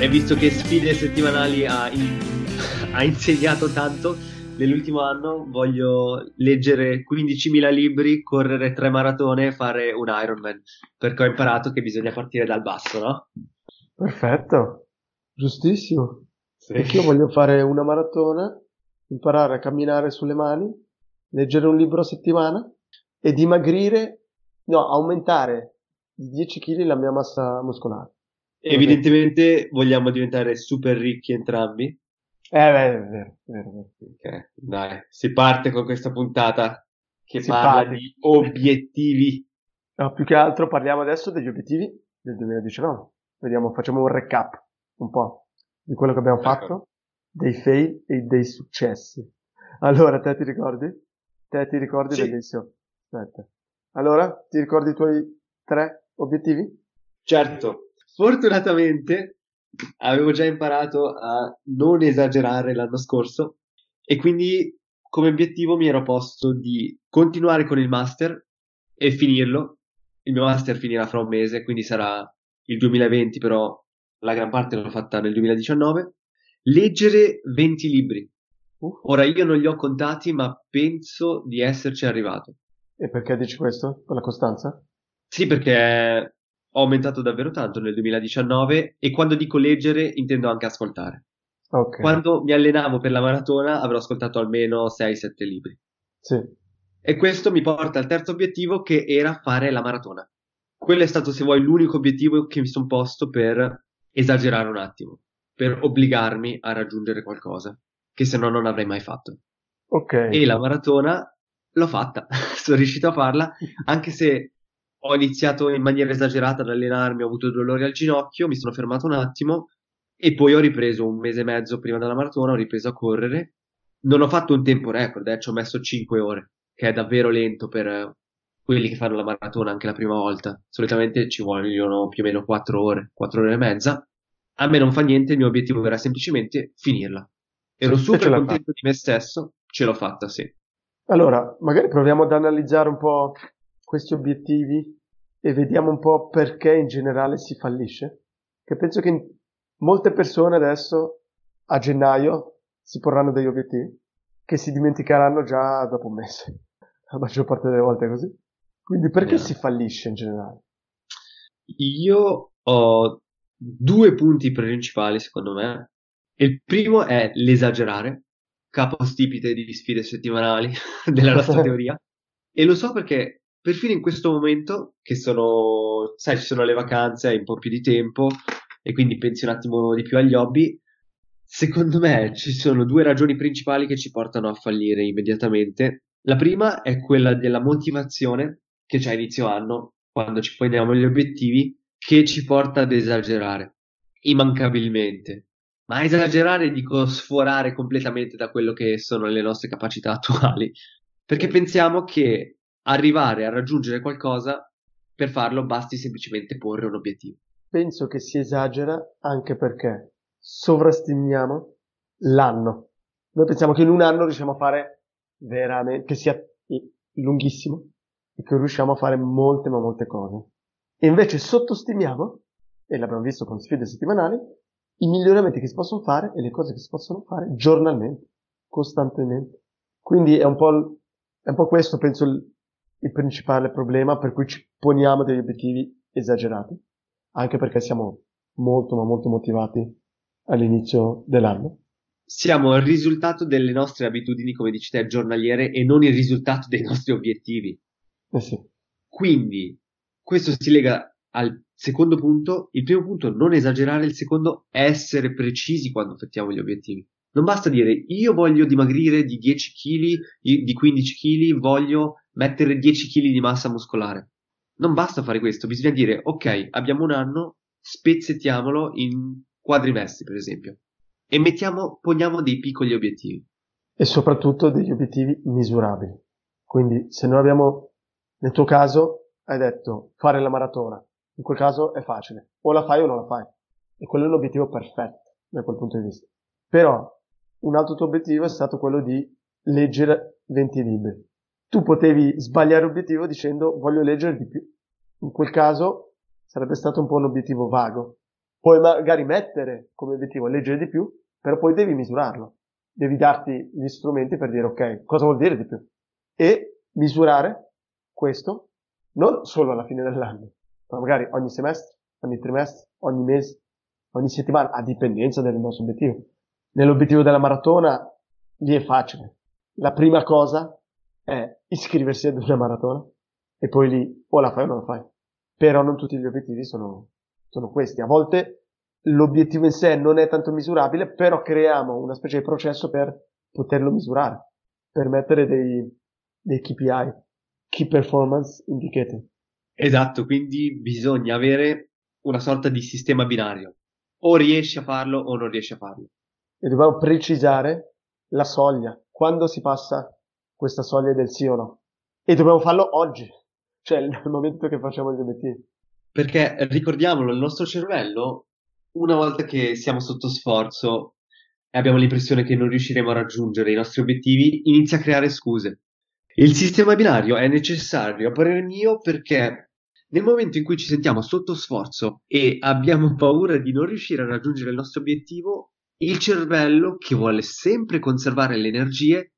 e visto che sfide settimanali ha, in, ha insegnato tanto, nell'ultimo anno voglio leggere 15.000 libri, correre tre maratone e fare un Ironman, perché ho imparato che bisogna partire dal basso, no? Perfetto, giustissimo. Sì. Perché io voglio fare una maratona, imparare a camminare sulle mani, leggere un libro a settimana e dimagrire, no, aumentare di 10 kg la mia massa muscolare. Evidentemente vogliamo diventare super ricchi entrambi. Eh, beh, è vero, è vero. Ok, dai, si parte con questa puntata che si parla parte. di obiettivi. No, più che altro parliamo adesso degli obiettivi del 2019. Vediamo, facciamo un recap un po' di quello che abbiamo fatto, dei fail e dei successi. Allora, te ti ricordi? Te ti ricordi sì. bellissimo. Aspetta. Allora, ti ricordi i tuoi tre obiettivi? Certo, Fortunatamente avevo già imparato a non esagerare l'anno scorso e quindi come obiettivo mi ero posto di continuare con il master e finirlo. Il mio master finirà fra un mese, quindi sarà il 2020, però la gran parte l'ho fatta nel 2019. Leggere 20 libri. Uh. Ora io non li ho contati, ma penso di esserci arrivato. E perché dici questo? Per la costanza? Sì, perché ho aumentato davvero tanto nel 2019 e quando dico leggere intendo anche ascoltare. Okay. Quando mi allenavo per la maratona avrò ascoltato almeno 6-7 libri. Sì. E questo mi porta al terzo obiettivo che era fare la maratona. Quello è stato, se vuoi, l'unico obiettivo che mi sono posto per esagerare un attimo, per obbligarmi a raggiungere qualcosa, che se no non avrei mai fatto. Ok. E la maratona l'ho fatta, sono riuscito a farla, anche se ho iniziato in maniera esagerata ad allenarmi, ho avuto dolori al ginocchio, mi sono fermato un attimo e poi ho ripreso un mese e mezzo prima della maratona, ho ripreso a correre. Non ho fatto un tempo record, eh, ci ho messo 5 ore, che è davvero lento per quelli che fanno la maratona anche la prima volta. Solitamente ci vogliono più o meno 4 ore, 4 ore e mezza. A me non fa niente, il mio obiettivo era semplicemente finirla. Ero super contento di me stesso, ce l'ho fatta, sì. Allora, magari proviamo ad analizzare un po' questi obiettivi e vediamo un po' perché in generale si fallisce? Che penso che molte persone adesso a gennaio si porranno degli obiettivi che si dimenticheranno già dopo un mese. La maggior parte delle volte è così. Quindi perché yeah. si fallisce in generale? Io ho due punti principali secondo me. Il primo è l'esagerare, capostipite di sfide settimanali della nostra teoria. E lo so perché perfino in questo momento, che sono, sai, ci sono le vacanze, hai un po' più di tempo e quindi pensi un attimo di più agli hobby, secondo me ci sono due ragioni principali che ci portano a fallire immediatamente. La prima è quella della motivazione che c'è a inizio anno, quando ci poniamo gli obiettivi, che ci porta ad esagerare, immancabilmente. Ma esagerare dico sforare completamente da quello che sono le nostre capacità attuali, perché pensiamo che arrivare a raggiungere qualcosa, per farlo basti semplicemente porre un obiettivo. Penso che si esagera anche perché sovrastimiamo l'anno. Noi pensiamo che in un anno riusciamo a fare veramente, che sia lunghissimo e che riusciamo a fare molte ma molte cose. E invece sottostimiamo, e l'abbiamo visto con sfide settimanali, i miglioramenti che si possono fare e le cose che si possono fare giornalmente, costantemente. Quindi è un po', è un po questo, penso, il principale problema per cui ci poniamo degli obiettivi esagerati, anche perché siamo molto ma molto motivati all'inizio dell'anno. Siamo il risultato delle nostre abitudini, come dici te, giornaliere e non il risultato dei nostri obiettivi. Eh sì. Quindi, questo si lega al secondo punto. Il primo punto, non esagerare. Il secondo, essere precisi quando effettiamo gli obiettivi. Non basta dire io voglio dimagrire di 10 kg, di 15 kg, voglio mettere 10 kg di massa muscolare. Non basta fare questo, bisogna dire ok, abbiamo un anno, spezzettiamolo in quadrimestri per esempio. e mettiamo, poniamo dei piccoli obiettivi. E soprattutto degli obiettivi misurabili. Quindi se noi abbiamo, nel tuo caso, hai detto fare la maratona, in quel caso è facile, o la fai o non la fai. E quello è l'obiettivo perfetto da quel punto di vista. Però un altro tuo obiettivo è stato quello di leggere 20 libri. Tu potevi sbagliare obiettivo dicendo voglio leggere di più. In quel caso sarebbe stato un po' un obiettivo vago. Puoi magari mettere come obiettivo leggere di più, però poi devi misurarlo. Devi darti gli strumenti per dire ok, cosa vuol dire di più? E misurare questo non solo alla fine dell'anno, ma magari ogni semestre, ogni trimestre, ogni mese, ogni settimana, a dipendenza del nostro obiettivo. Nell'obiettivo della maratona, lì è facile. La prima cosa è iscriversi ad una maratona e poi lì o la fai o non la fai. Però non tutti gli obiettivi sono, sono questi. A volte l'obiettivo in sé non è tanto misurabile, però creiamo una specie di processo per poterlo misurare, per mettere dei, dei KPI, Key Performance Indicator. Esatto, quindi bisogna avere una sorta di sistema binario. O riesci a farlo o non riesci a farlo. E dobbiamo precisare la soglia. Quando si passa questa soglia del sì o no? E dobbiamo farlo oggi, cioè nel momento che facciamo gli obiettivi. Perché ricordiamolo, il nostro cervello, una volta che siamo sotto sforzo e abbiamo l'impressione che non riusciremo a raggiungere i nostri obiettivi, inizia a creare scuse. Il sistema binario è necessario, a parere mio, perché nel momento in cui ci sentiamo sotto sforzo e abbiamo paura di non riuscire a raggiungere il nostro obiettivo, il cervello, che vuole sempre conservare le energie,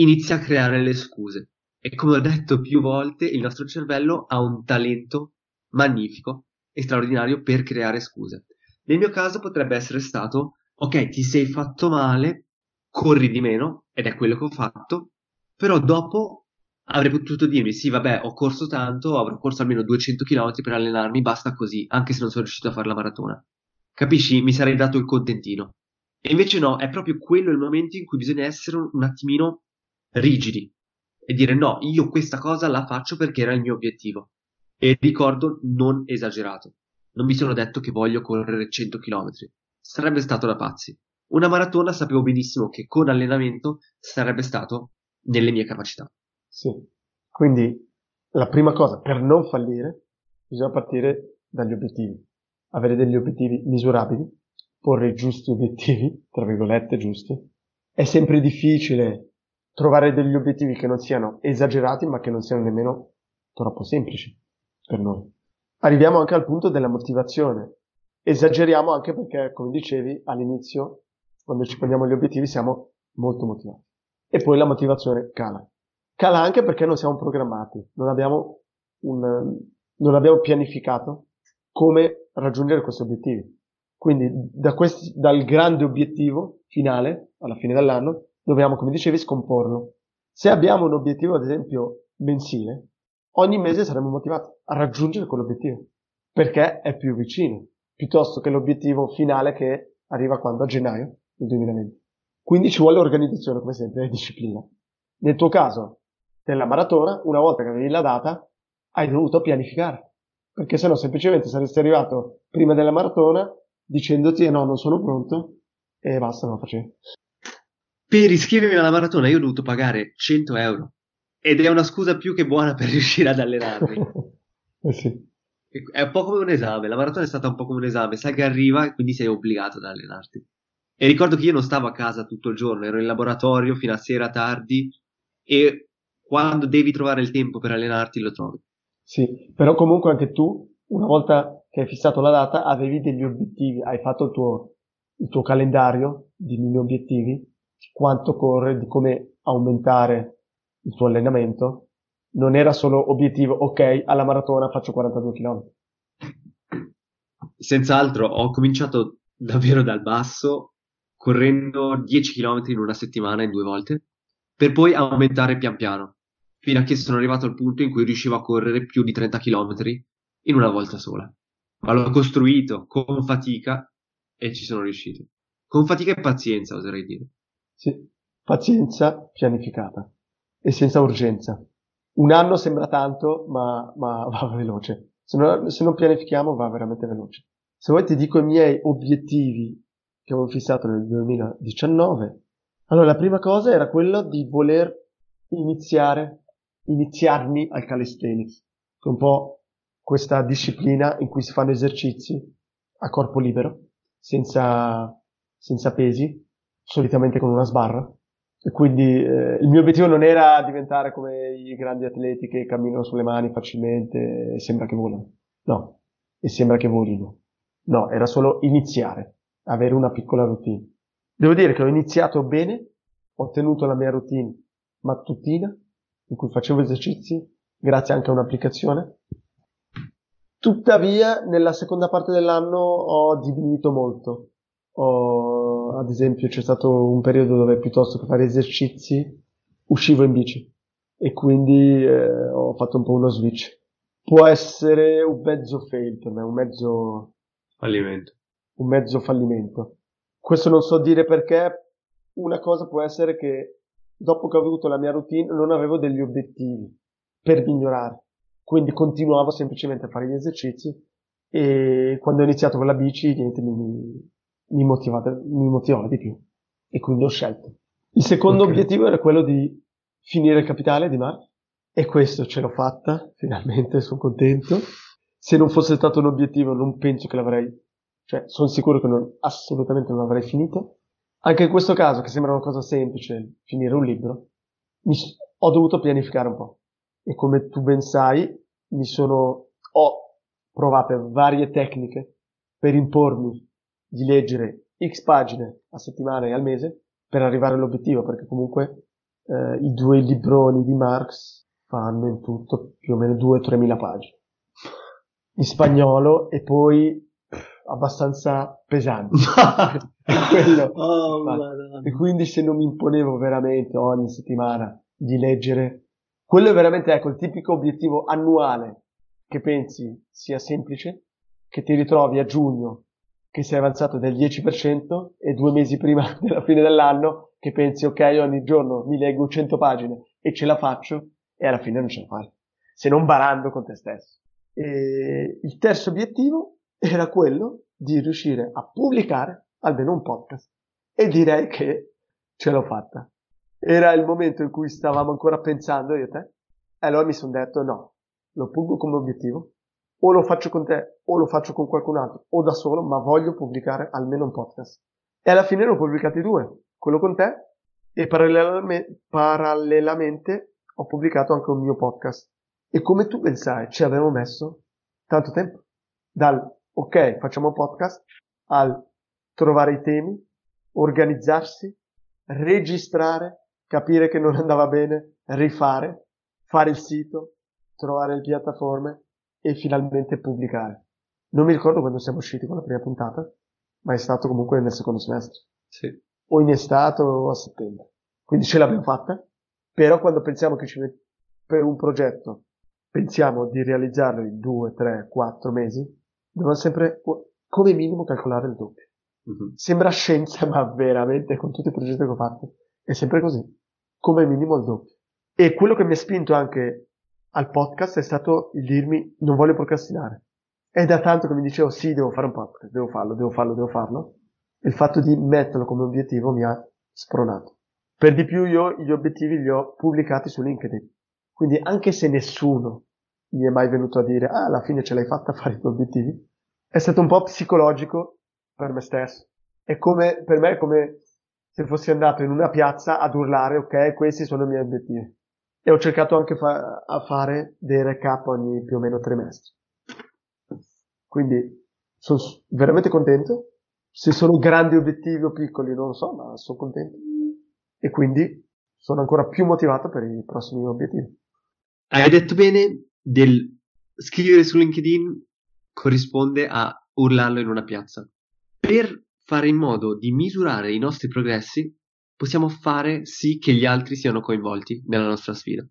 inizia a creare le scuse. E come ho detto più volte, il nostro cervello ha un talento magnifico e straordinario per creare scuse. Nel mio caso potrebbe essere stato, ok, ti sei fatto male, corri di meno, ed è quello che ho fatto, però dopo avrei potuto dirmi, sì, vabbè, ho corso tanto, avrò corso almeno 200 km per allenarmi, basta così, anche se non sono riuscito a fare la maratona. Capisci? Mi sarei dato il contentino. E invece no, è proprio quello il momento in cui bisogna essere un, attimino rigidi e dire no, io questa cosa la faccio perché era il mio obiettivo. E ricordo non esagerato. Non mi sono detto che voglio correre 100 km. Sarebbe stato da pazzi. Una maratona sapevo benissimo che con allenamento sarebbe stato nelle mie capacità. Sì. Quindi la prima cosa per non fallire bisogna partire dagli obiettivi. Avere degli obiettivi misurabili, porre giusti obiettivi, tra virgolette giusti. È sempre difficile trovare degli obiettivi che non siano esagerati ma che non siano nemmeno troppo semplici per noi. Arriviamo anche al punto della motivazione. Esageriamo anche perché, come dicevi all'inizio, quando ci poniamo gli obiettivi siamo molto motivati. E poi la motivazione cala. Cala anche perché non siamo programmati, non abbiamo, un, non abbiamo pianificato come raggiungere questi obiettivi. Quindi da questi, dal grande obiettivo finale, alla fine dell'anno, dobbiamo, come dicevi, scomporlo. Se abbiamo un obiettivo, ad esempio, mensile, ogni mese saremo motivati a raggiungere quell'obiettivo, perché è più vicino, piuttosto che l'obiettivo finale che arriva quando? A gennaio del 2020. Quindi ci vuole organizzazione, come sempre, e disciplina. Nel tuo caso, della maratona, una volta che avevi la data, hai dovuto pianificare, perché se no semplicemente saresti arrivato prima della maratona dicendoti eh no, non sono pronto e basta, non lo facevi. Per iscrivermi alla maratona io ho dovuto pagare 100 euro. Ed è una scusa più che buona per riuscire ad allenarmi. eh sì. È un po' come un esame, la maratona è stata un po' come un esame, sai che arriva e quindi sei obbligato ad allenarti. E ricordo che io non stavo a casa tutto il giorno, ero in laboratorio fino a sera tardi e quando devi trovare il tempo per allenarti lo trovi. Sì, però comunque anche tu, una volta che hai fissato la data, avevi degli obiettivi, hai fatto il tuo, il tuo calendario di mini obiettivi quanto corre, di come aumentare il tuo allenamento. Non era solo obiettivo, ok, alla maratona faccio 42 km. Senz'altro, ho cominciato davvero dal basso, correndo 10 km in una settimana in due volte, per poi aumentare pian piano, fino a che sono arrivato al punto in cui riuscivo a correre più di 30 km in una volta sola. Ma l'ho costruito con fatica e ci sono riuscito. Con fatica e pazienza, oserei dire. Sì, pazienza pianificata e senza urgenza. Un anno sembra tanto, ma, ma va veloce. Se non, se non pianifichiamo va veramente veloce. Se vuoi ti dico i miei obiettivi che avevo fissato nel 2019. Allora, la prima cosa era quella di voler iniziare, iniziarmi al calisthenics, che è un po' questa disciplina in cui si fanno esercizi a corpo libero, senza, senza pesi, solitamente con una sbarra. E quindi eh, il mio obiettivo non era diventare come i grandi atleti che camminano sulle mani facilmente e sembra che volano. No, e sembra che volino. No, era solo iniziare, avere una piccola routine. Devo dire che ho iniziato bene, ho tenuto la mia routine mattutina, in cui facevo esercizi, grazie anche a un'applicazione. Tuttavia, nella seconda parte dell'anno ho diminuito molto. Ho, ad esempio, c'è stato un periodo dove piuttosto che fare esercizi, uscivo in bici. E quindi eh, ho fatto un po' uno switch. Può essere un mezzo fail per me, un mezzo Fallimento. un mezzo fallimento. Questo non so dire perché. Una cosa può essere che dopo che ho avuto la mia routine non avevo degli obiettivi per migliorare. Quindi continuavo semplicemente a fare gli esercizi e quando ho iniziato con la bici niente mi, mi, motivava, mi motivava di più e quindi ho scelto. Il secondo Ok. obiettivo era quello di finire il capitale di Mark e questo ce l'ho fatta, finalmente sono contento. Se non fosse stato un obiettivo non penso che l'avrei, cioè sono sicuro che non, assolutamente non l'avrei finito. Anche in questo caso, che sembra una cosa semplice, finire un libro, mi ho dovuto pianificare un po'. E come tu ben sai, mi sono, ho provato varie tecniche per impormi di leggere X pagine a settimana e al mese per arrivare all'obiettivo, perché comunque eh, i due libroni di Marx fanno in tutto più o meno 2-3 mila pagine in spagnolo e poi abbastanza pesanti. Quello. oh. E quindi se non mi imponevo veramente ogni settimana di leggere, quello è veramente ecco il tipico obiettivo annuale che pensi sia semplice, che ti ritrovi a giugno che sei avanzato del 10% e due mesi prima della fine dell'anno che pensi ok ogni giorno mi leggo 100 pagine e ce la faccio e alla fine non ce la fai, se non barando con te stesso. E il terzo obiettivo era quello di riuscire a pubblicare almeno un podcast e direi che ce l'ho fatta. Era il momento in cui stavamo ancora pensando io e te e allora mi sono detto no, lo pongo come obiettivo o lo faccio con te o lo faccio con qualcun altro o da solo, ma voglio pubblicare almeno un podcast. E alla fine ne ho pubblicati due, quello con te e parallelame- parallelamente ho pubblicato anche un mio podcast. E come tu ben sai, ci avevo messo tanto tempo. Dal ok, facciamo un podcast, al trovare i temi, organizzarsi, registrare, capire che non andava bene, rifare, fare il sito, trovare le piattaforme e finalmente pubblicare. Non mi ricordo quando siamo usciti con la prima puntata, ma è stato comunque nel secondo semestre, Sì. o in estate o a settembre. Quindi ce l'abbiamo fatta, però quando pensiamo che ci met- per un progetto pensiamo di realizzarlo in due, tre, quattro mesi, dobbiamo sempre come minimo calcolare il doppio. Mhm. Sembra scienza, ma veramente con tutti i progetti che ho fatto è sempre così, come minimo il doppio. E quello che mi ha spinto anche al podcast è stato il dirmi non voglio procrastinare. È da tanto che mi dicevo sì, devo fare un podcast, devo farlo, devo farlo, devo farlo. Il fatto di metterlo come obiettivo mi ha spronato. Per di più io gli obiettivi li ho pubblicati su LinkedIn. Quindi anche se nessuno mi è mai venuto a dire ah, alla fine ce l'hai fatta a fare i tuoi obiettivi, è stato un po' psicologico per me stesso. È come, per me è come se fossi andato in una piazza ad urlare, ok, questi sono i miei obiettivi. E ho cercato anche fa- a fare dei recap ogni più o meno trimestre. Quindi sono veramente contento. Se sono grandi obiettivi o piccoli non lo so, ma sono contento. E quindi sono ancora più motivato per i prossimi obiettivi. Hai detto bene del scrivere su LinkedIn corrisponde a urlarlo in una piazza. Per fare in modo di misurare i nostri progressi, possiamo fare sì che gli altri siano coinvolti nella nostra sfida.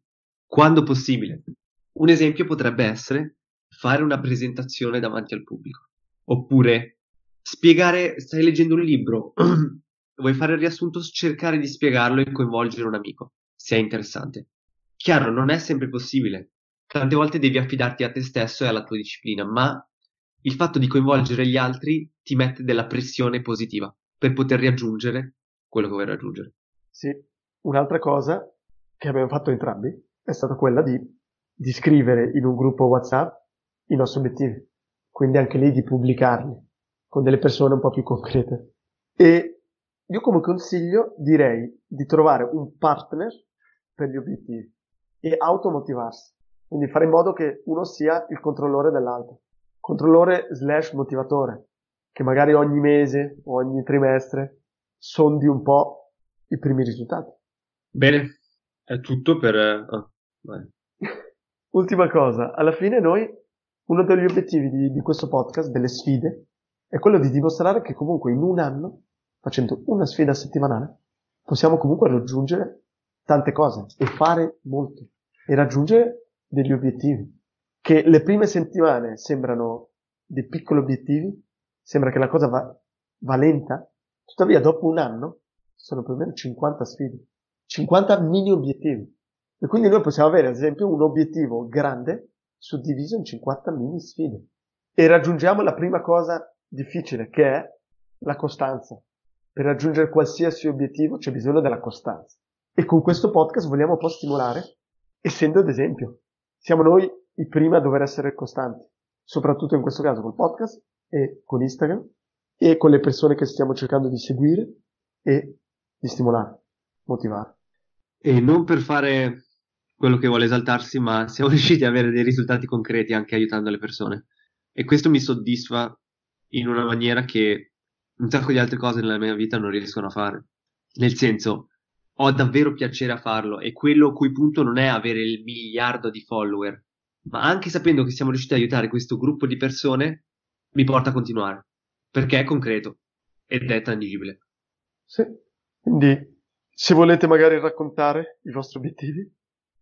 Quando possibile. Un esempio potrebbe essere fare una presentazione davanti al pubblico. Oppure spiegare, stai leggendo un libro, vuoi fare il riassunto, cercare di spiegarlo e coinvolgere un amico, se è interessante. Chiaro, non è sempre possibile. Tante volte devi affidarti a te stesso e alla tua disciplina, ma il fatto di coinvolgere gli altri ti mette della pressione positiva. per poter raggiungere quello che vuoi raggiungere. Sì, un'altra cosa che abbiamo fatto entrambi è stata quella di, di scrivere in un gruppo WhatsApp i nostri obiettivi, quindi anche lì di pubblicarli con delle persone un po' più concrete. E io come consiglio direi di trovare un partner per gli obiettivi e automotivarsi, quindi fare in modo che uno sia il controllore dell'altro, controllore slash motivatore, che magari ogni mese o ogni trimestre sondi un po' i primi risultati. Bene, è tutto per... Oh, Ultima cosa, alla fine noi, uno degli obiettivi di, di questo podcast, delle sfide, è quello di dimostrare che comunque in un anno, facendo una sfida settimanale, possiamo comunque raggiungere tante cose e fare molto e raggiungere degli obiettivi. Che le prime settimane sembrano dei piccoli obiettivi, sembra che la cosa va, va lenta, tuttavia dopo un anno sono più o meno 50 sfide, 50 mini obiettivi. E quindi noi possiamo avere ad esempio un obiettivo grande suddiviso in 50 mini sfide. E raggiungiamo la prima cosa difficile che è la costanza. Per raggiungere qualsiasi obiettivo c'è bisogno della costanza. E con questo podcast vogliamo un po' stimolare, essendo ad esempio. Siamo noi i primi a dover essere costanti, soprattutto in questo caso col podcast e con Instagram e con le persone che stiamo cercando di seguire e di stimolare, motivare. E non per fare quello che vuole esaltarsi, ma siamo riusciti ad avere dei risultati concreti anche aiutando le persone. E questo mi soddisfa in una maniera che un sacco di altre cose nella mia vita non riescono a fare. Nel senso, ho davvero piacere a farlo e quello cui punto non è avere il miliardo di follower, ma anche sapendo che siamo riusciti ad aiutare questo gruppo di persone, mi porta a continuare, perché è concreto ed è tangibile. Sì, quindi se volete magari raccontare i vostri obiettivi,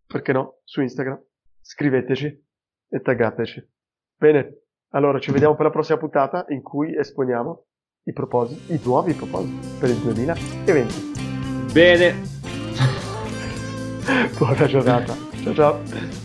perché no, su Instagram, scriveteci e taggateci. Bene, allora ci vediamo per la prossima puntata in cui esponiamo i propositi, i nuovi propositi per il 2020. Bene. Buona giornata. Ciao ciao.